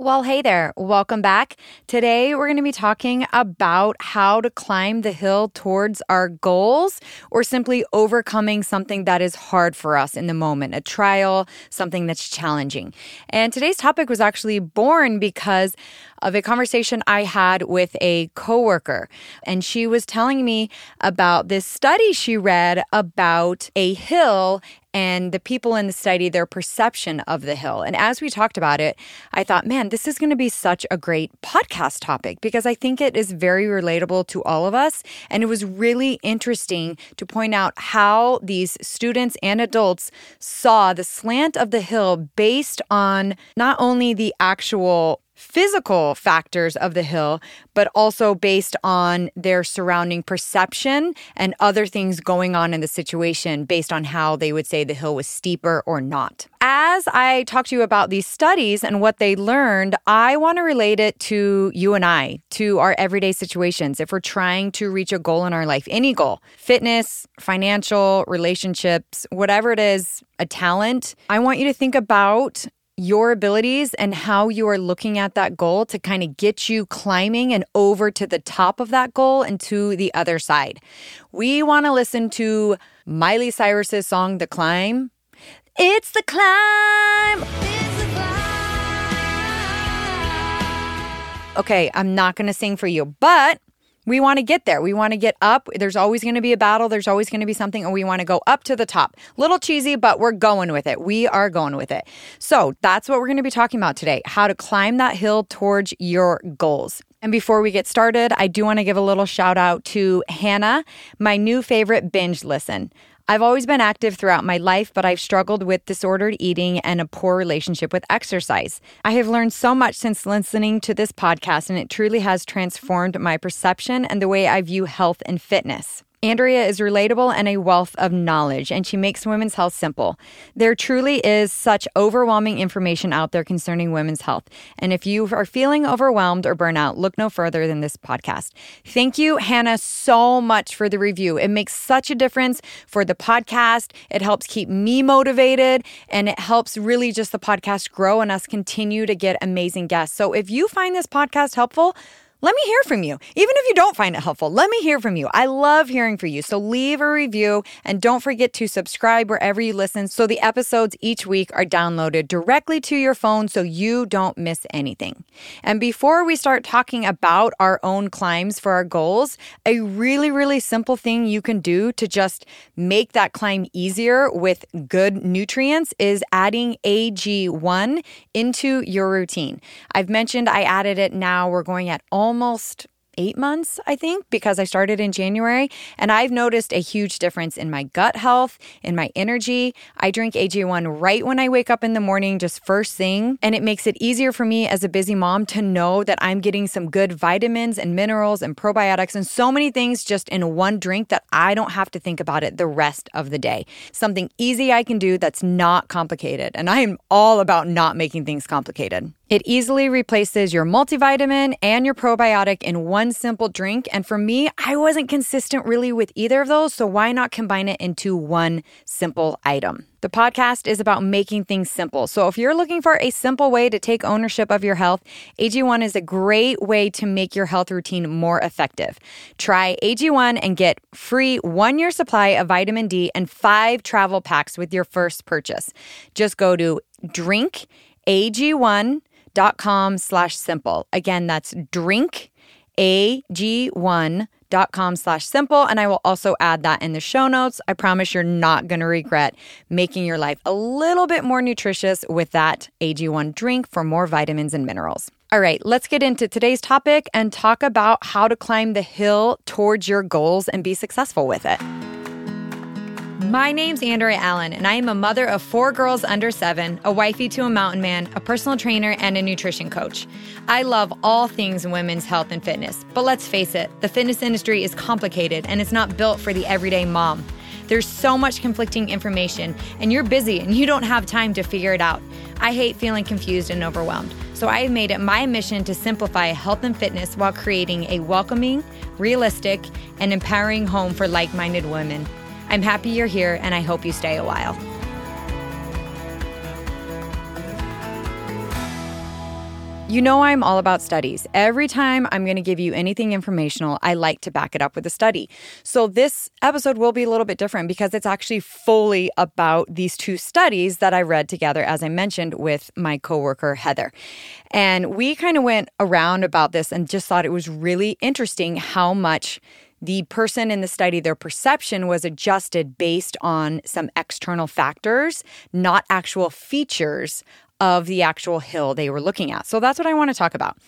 Well, hey there. Welcome back. Today, we're going to be talking about how to climb the hill towards our goals or simply overcoming something that is hard for us in the moment, a trial, something that's challenging. And today's topic was actually born because of a conversation I had with a coworker. And she was telling me about this study she read about a hill and the people in the study, their perception of the hill. And as we talked about it, I thought, man, this is going to be such a great podcast topic because I think it is very relatable to all of us. And it was really interesting to point out how these students and adults saw the slant of the hill based on not only the actual physical factors of the hill, but also based on their surrounding perception and other things going on in the situation based on how they would say the hill was steeper or not. As I talk to you about these studies and what they learned, I want to relate it to you and I, to our everyday situations. If we're trying to reach a goal in our life, any goal, fitness, financial, relationships, whatever it is, a talent, I want you to think about your abilities and how you are looking at that goal to kind of get you climbing and over to the top of that goal and to the other side. We want to listen to Miley Cyrus's song The Climb. It's the climb. Okay, I'm not going to sing for you, but we want to get there. We want to get up. There's always going to be a battle. There's always going to be something, and we want to go up to the top. Little cheesy, but we're going with it. We are going with it. So that's what we're going to be talking about today how to climb that hill towards your goals. And before we get started, I do want to give a little shout out to Hannah, my new favorite binge listen. I've always been active throughout my life, but I've struggled with disordered eating and a poor relationship with exercise. I have learned so much since listening to this podcast, and it truly has transformed my perception and the way I view health and fitness. Andrea is relatable and a wealth of knowledge, and she makes women's health simple. There truly is such overwhelming information out there concerning women's health. And if you are feeling overwhelmed or burnout, look no further than this podcast. Thank you, Hannah, so much for the review. It makes such a difference for the podcast. It helps keep me motivated, and it helps really just the podcast grow and us continue to get amazing guests. So if you find this podcast helpful, let me hear from you. Even if you don't find it helpful, let me hear from you. I love hearing from you. So leave a review and don't forget to subscribe wherever you listen so the episodes each week are downloaded directly to your phone so you don't miss anything. And before we start talking about our own climbs for our goals, a really, really simple thing you can do to just make that climb easier with good nutrients is adding AG1 into your routine. I've mentioned I added it now. We're going at almost almost eight months, I think, because I started in January. And I've noticed a huge difference in my gut health, in my energy. I drink AG1 right when I wake up in the morning, just first thing. And it makes it easier for me as a busy mom to know that I'm getting some good vitamins and minerals and probiotics and so many things just in one drink that I don't have to think about it the rest of the day. Something easy I can do that's not complicated. And I am all about not making things complicated. It easily replaces your multivitamin and your probiotic in one simple drink. And for me, I wasn't consistent really with either of those. So why not combine it into one simple item? The podcast is about making things simple. So if you're looking for a simple way to take ownership of your health, AG1 is a great way to make your health routine more effective. Try AG1 and get free one year supply of vitamin D and five travel packs with your first purchase. Just go to drink AG1 dot com slash simple. Again, that's drink ag1 dot com slash simple. And i will also add that in the show notes. I promise you're not going to regret making your life a little bit more nutritious with that ag1 drink for more vitamins and minerals. All right let's get into today's topic and talk about how to climb the hill towards your goals and be successful with it my name's Andrea Allen, and I am a mother of four girls under seven, a wifey to a mountain man, a personal trainer, and a nutrition coach. I love all things women's health and fitness, but let's face it, the fitness industry is complicated and it's not built for the everyday mom. There's so much conflicting information, and you're busy and you don't have time to figure it out. I hate feeling confused and overwhelmed. So I have made it my mission to simplify health and fitness while creating a welcoming, realistic, and empowering home for like minded women. I'm happy you're here and I hope you stay a while. You know, I'm all about studies. Every time I'm going to give you anything informational, I like to back it up with a study. So, this episode will be a little bit different because it's actually fully about these two studies that I read together, as I mentioned, with my coworker, Heather. And we kind of went around about this and just thought it was really interesting how much the person in the study, their perception was adjusted based on some external factors, not actual features of the actual hill they were looking at. So that's what I want to talk about.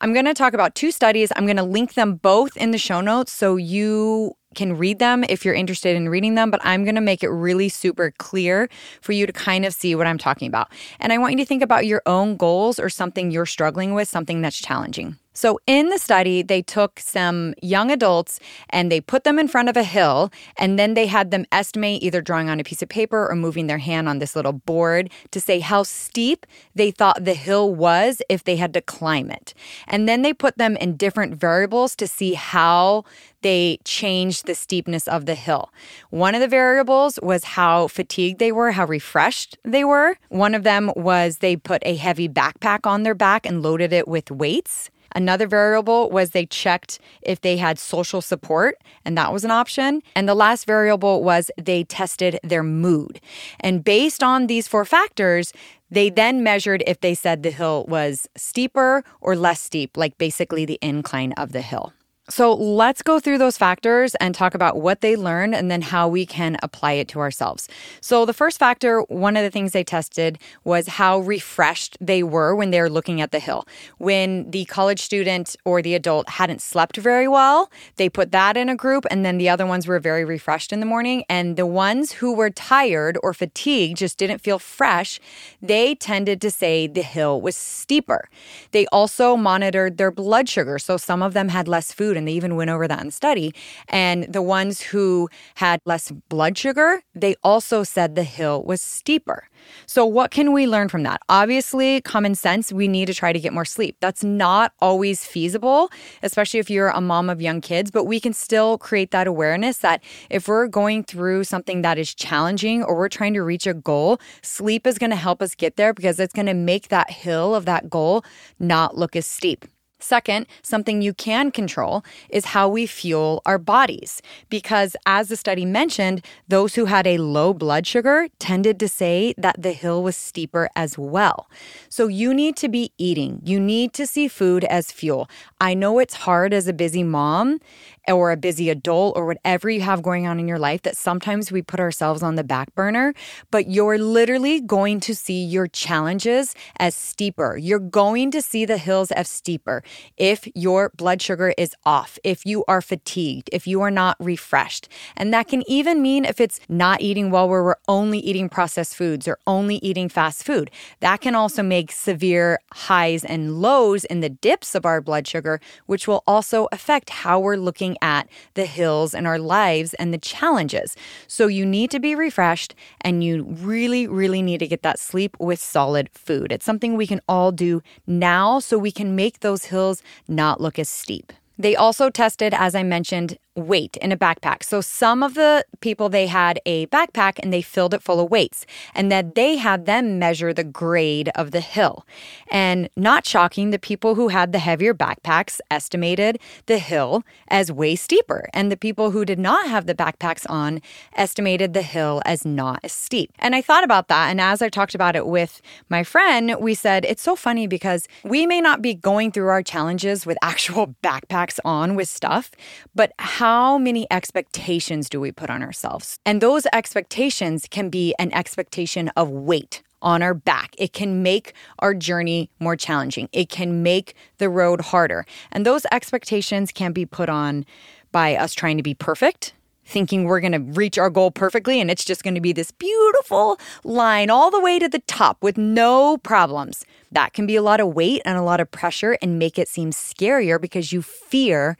I'm going to talk about two studies. I'm going to link them both in the show notes so you can read them if you're interested in reading them, but I'm going to make it really super clear for you to kind of see what I'm talking about. And I want you to think about your own goals or something you're struggling with, something that's challenging. So, in the study, they took some young adults and they put them in front of a hill, and then they had them estimate either drawing on a piece of paper or moving their hand on this little board to say how steep they thought the hill was if they had to climb it. And then they put them in different variables to see how they changed the steepness of the hill. One of the variables was how fatigued they were, how refreshed they were. One of them was they put a heavy backpack on their back and loaded it with weights. Another variable was they checked if they had social support, and that was an option. And the last variable was they tested their mood. And based on these four factors, they then measured if they said the hill was steeper or less steep, like basically the incline of the hill. So let's go through those factors and talk about what they learned and then how we can apply it to ourselves. So, the first factor, one of the things they tested was how refreshed they were when they were looking at the hill. When the college student or the adult hadn't slept very well, they put that in a group, and then the other ones were very refreshed in the morning. And the ones who were tired or fatigued, just didn't feel fresh, they tended to say the hill was steeper. They also monitored their blood sugar. So, some of them had less food and they even went over that in study. And the ones who had less blood sugar, they also said the hill was steeper. So, what can we learn from that? Obviously, common sense, we need to try to get more sleep. That's not always feasible, especially if you're a mom of young kids, but we can still create that awareness that if we're going through something that is challenging or we're trying to reach a goal, sleep is going to help us get there because it's going to make that hill of that goal not look as steep. Second, something you can control is how we fuel our bodies. Because as the study mentioned, those who had a low blood sugar tended to say that the hill was steeper as well. So you need to be eating. You need to see food as fuel. I know it's hard as a busy mom or a busy adult or whatever you have going on in your life that sometimes we put ourselves on the back burner, but you're literally going to see your challenges as steeper. You're going to see the hills as steeper if your blood sugar is off, if you are fatigued, if you are not refreshed. And that can even mean if it's not eating well, where we're only eating processed foods or only eating fast food. That can also make severe highs and lows in the dips of our blood sugar, which will also affect how we're looking at the hills in our lives and the challenges. So you need to be refreshed and you really, really need to get that sleep with solid food. It's something we can all do now so we can make those hills not look as steep. They also tested, as I mentioned, weight in a backpack. So some of the people they had a backpack and they filled it full of weights and then they had them measure the grade of the hill. And not shocking, the people who had the heavier backpacks estimated the hill as way steeper and the people who did not have the backpacks on estimated the hill as not as steep. And I thought about that and as I talked about it with my friend, we said it's so funny because we may not be going through our challenges with actual backpacks on with stuff, but how many expectations do we put on ourselves? And those expectations can be an expectation of weight on our back. It can make our journey more challenging. It can make the road harder. And those expectations can be put on by us trying to be perfect, thinking we're going to reach our goal perfectly and it's just going to be this beautiful line all the way to the top with no problems. That can be a lot of weight and a lot of pressure and make it seem scarier because you fear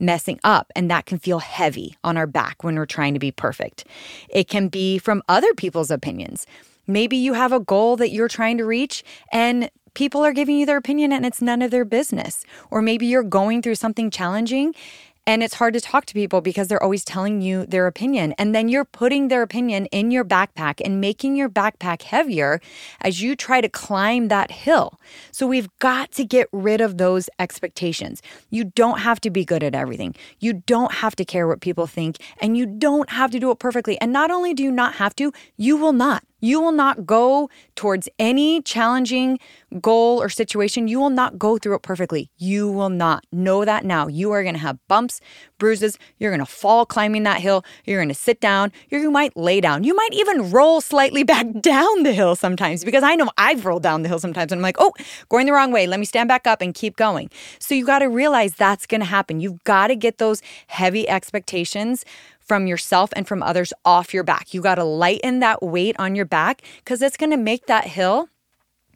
messing up, and that can feel heavy on our back when we're trying to be perfect. It can be from other people's opinions. Maybe you have a goal that you're trying to reach, and people are giving you their opinion and it's none of their business. Or maybe you're going through something challenging And it's hard to talk to people because they're always telling you their opinion. And then you're putting their opinion in your backpack and making your backpack heavier as you try to climb that hill. So we've got to get rid of those expectations. You don't have to be good at everything. You don't have to care what people think, and you don't have to do it perfectly. And not only do you not have to, you will not. You will not go towards any challenging goal or situation. You will not go through it perfectly. You will not. Know that now. You are going to have bumps, bruises. You're going to fall climbing that hill. You're going to sit down. You might lay down. You might even roll slightly back down the hill sometimes because I know I've rolled down the hill sometimes and I'm like, oh, going the wrong way. Let me stand back up and keep going. So you got to realize that's going to happen. You've got to get those heavy expectations from yourself and from others off your back. You got to lighten that weight on your back because it's going to make that hill,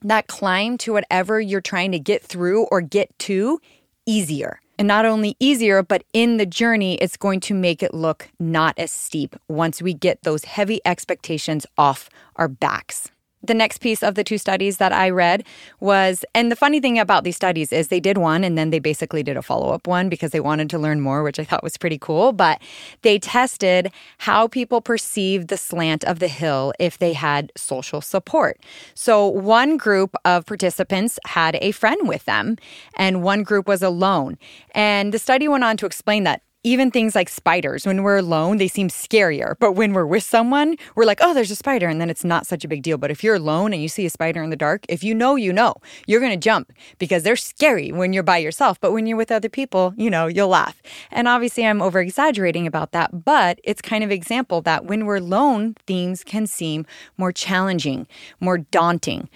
that climb to whatever you're trying to get through or get to easier. And not only easier, but in the journey, it's going to make it look not as steep once we get those heavy expectations off our backs the next piece of the two studies that I read was, and the funny thing about these studies is they did one and then they basically did a follow up one because they wanted to learn more, which I thought was pretty cool. But they tested how people perceived the slant of the hill if they had social support. So one group of participants had a friend with them, and one group was alone. And the study went on to explain that even things like spiders, when we're alone, they seem scarier. But when we're with someone, we're like, oh, there's a spider. And then it's not such a big deal. But if you're alone and you see a spider in the dark, if you know, you know, you're going to jump because they're scary when you're by yourself. But when you're with other people, you know, you'll laugh. And obviously, I'm over exaggerating about that. But it's kind of example that when we're alone, things can seem more challenging, more daunting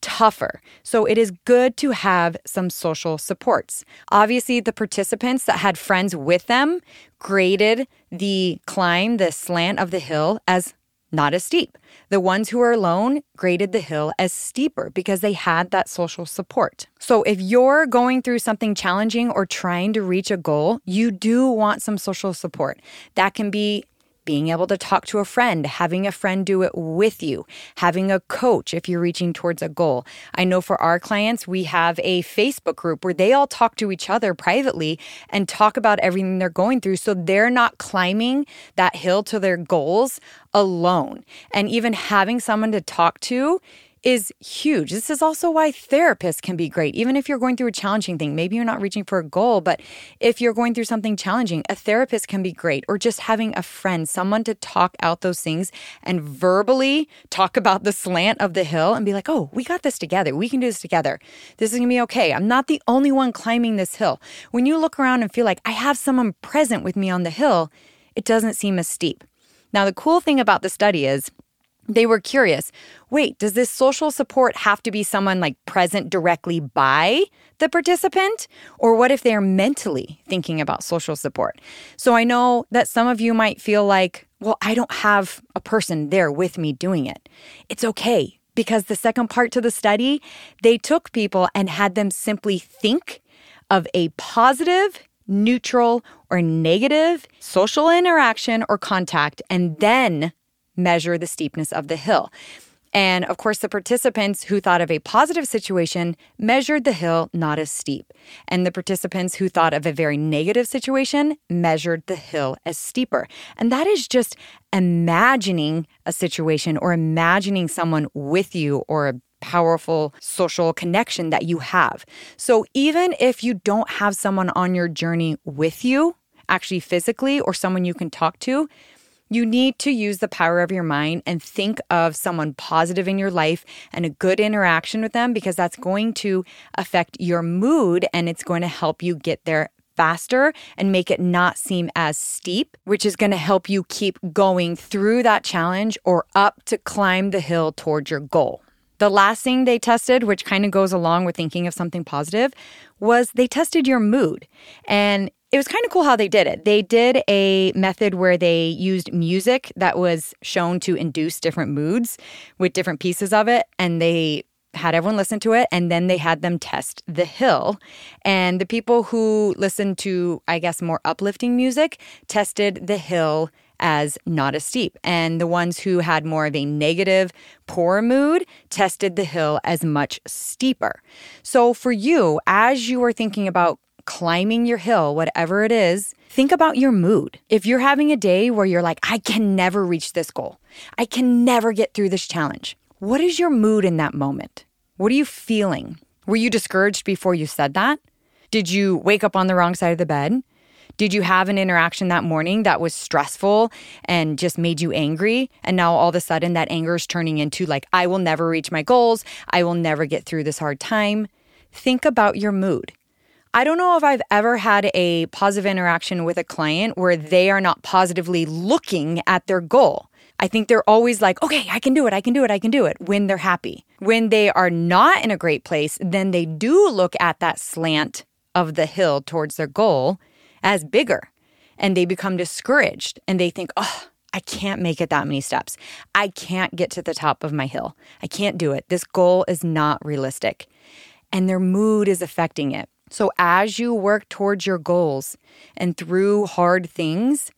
tougher. So it is good to have some social supports. Obviously, the participants that had friends with them graded the climb, the slant of the hill, as not as steep. The ones who are alone graded the hill as steeper because they had that social support. So if you're going through something challenging or trying to reach a goal, you do want some social support. That can be being able to talk to a friend, having a friend do it with you, having a coach if you're reaching towards a goal. I know for our clients, we have a Facebook group where they all talk to each other privately and talk about everything they're going through so they're not climbing that hill to their goals alone. And even having someone to talk to is huge. This is also why therapists can be great. Even if you're going through a challenging thing, maybe you're not reaching for a goal, but if you're going through something challenging, a therapist can be great. Or just having a friend, someone to talk out those things and verbally talk about the slant of the hill and be like, oh, we got this together. We can do this together. This is gonna be okay. I'm not the only one climbing this hill. When you look around and feel like I have someone present with me on the hill, it doesn't seem as steep. Now, the cool thing about the study is they were curious wait, does this social support have to be someone like present directly by the participant? Or what if they're mentally thinking about social support? So I know that some of you might feel like, well, I don't have a person there with me doing it. It's okay because the second part to the study, they took people and had them simply think of a positive, neutral, or negative social interaction or contact and then measure the steepness of the hill. And of course, the participants who thought of a positive situation measured the hill not as steep. And the participants who thought of a very negative situation measured the hill as steeper. And that is just imagining a situation or imagining someone with you or a powerful social connection that you have. So even if you don't have someone on your journey with you, actually physically, or someone you can talk to, you need to use the power of your mind and think of someone positive in your life and a good interaction with them because that's going to affect your mood and it's going to help you get there faster and make it not seem as steep, which is going to help you keep going through that challenge or up to climb the hill towards your goal. The last thing they tested, which kind of goes along with thinking of something positive, was they tested your mood. And it was kind of cool how they did it. They did a method where they used music that was shown to induce different moods with different pieces of it. And they had everyone listen to it and then they had them test the hill. And the people who listened to, I guess, more uplifting music tested the hill as not as steep. And the ones who had more of a negative, poor mood tested the hill as much steeper. So for you, as you are thinking about climbing your hill, whatever it is, think about your mood. If you're having a day where you're like, I can never reach this goal, I can never get through this challenge, what is your mood in that moment? What are you feeling? Were you discouraged before you said that? Did you wake up on the wrong side of the bed? Did you have an interaction that morning that was stressful and just made you angry? And now all of a sudden that anger is turning into like, I will never reach my goals. I will never get through this hard time. Think about your mood. I don't know if I've ever had a positive interaction with a client where mm-hmm. they are not positively looking at their goal. I think they're always like, okay, I can do it, I can do it, I can do it when they're happy. When they are not in a great place, then they do look at that slant of the hill towards their goal as bigger and they become discouraged and they think, oh, I can't make it that many steps. I can't get to the top of my hill. I can't do it. This goal is not realistic. And their mood is affecting it. So, as you work towards your goals and through hard things,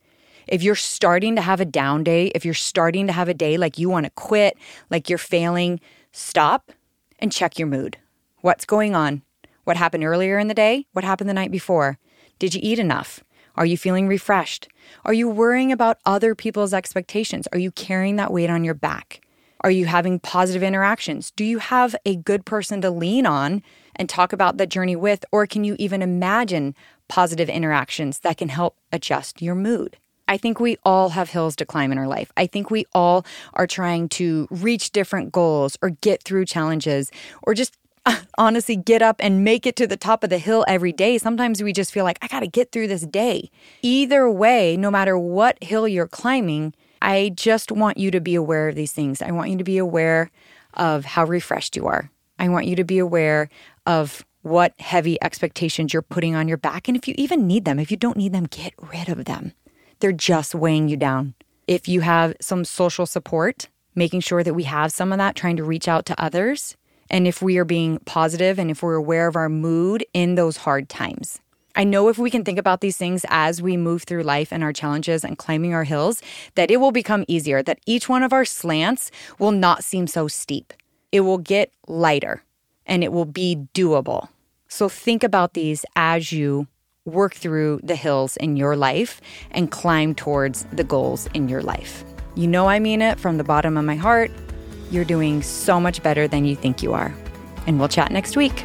if you're starting to have a down day, if you're starting to have a day like you want to quit, like you're failing, stop and check your mood. What's going on? What happened earlier in the day? What happened the night before? Did you eat enough? Are you feeling refreshed? Are you worrying about other people's expectations? Are you carrying that weight on your back? Are you having positive interactions? Do you have a good person to lean on and talk about that journey with? Or can you even imagine positive interactions that can help adjust your mood? I think we all have hills to climb in our life. I think we all are trying to reach different goals or get through challenges or just honestly get up and make it to the top of the hill every day. Sometimes we just feel like, I got to get through this day. Either way, no matter what hill you're climbing, I just want you to be aware of these things. I want you to be aware of how refreshed you are. I want you to be aware of what heavy expectations you're putting on your back. And if you even need them, if you don't need them, get rid of them. They're just weighing you down. If you have some social support, making sure that we have some of that, trying to reach out to others and if we are being positive and if we're aware of our mood in those hard times. I know if we can think about these things as we move through life and our challenges and climbing our hills, that it will become easier, that each one of our slants will not seem so steep. It will get lighter and it will be doable. So think about these as you work through the hills in your life and climb towards the goals in your life. You know, I mean it from the bottom of my heart. You're doing so much better than you think you are. And we'll chat next week.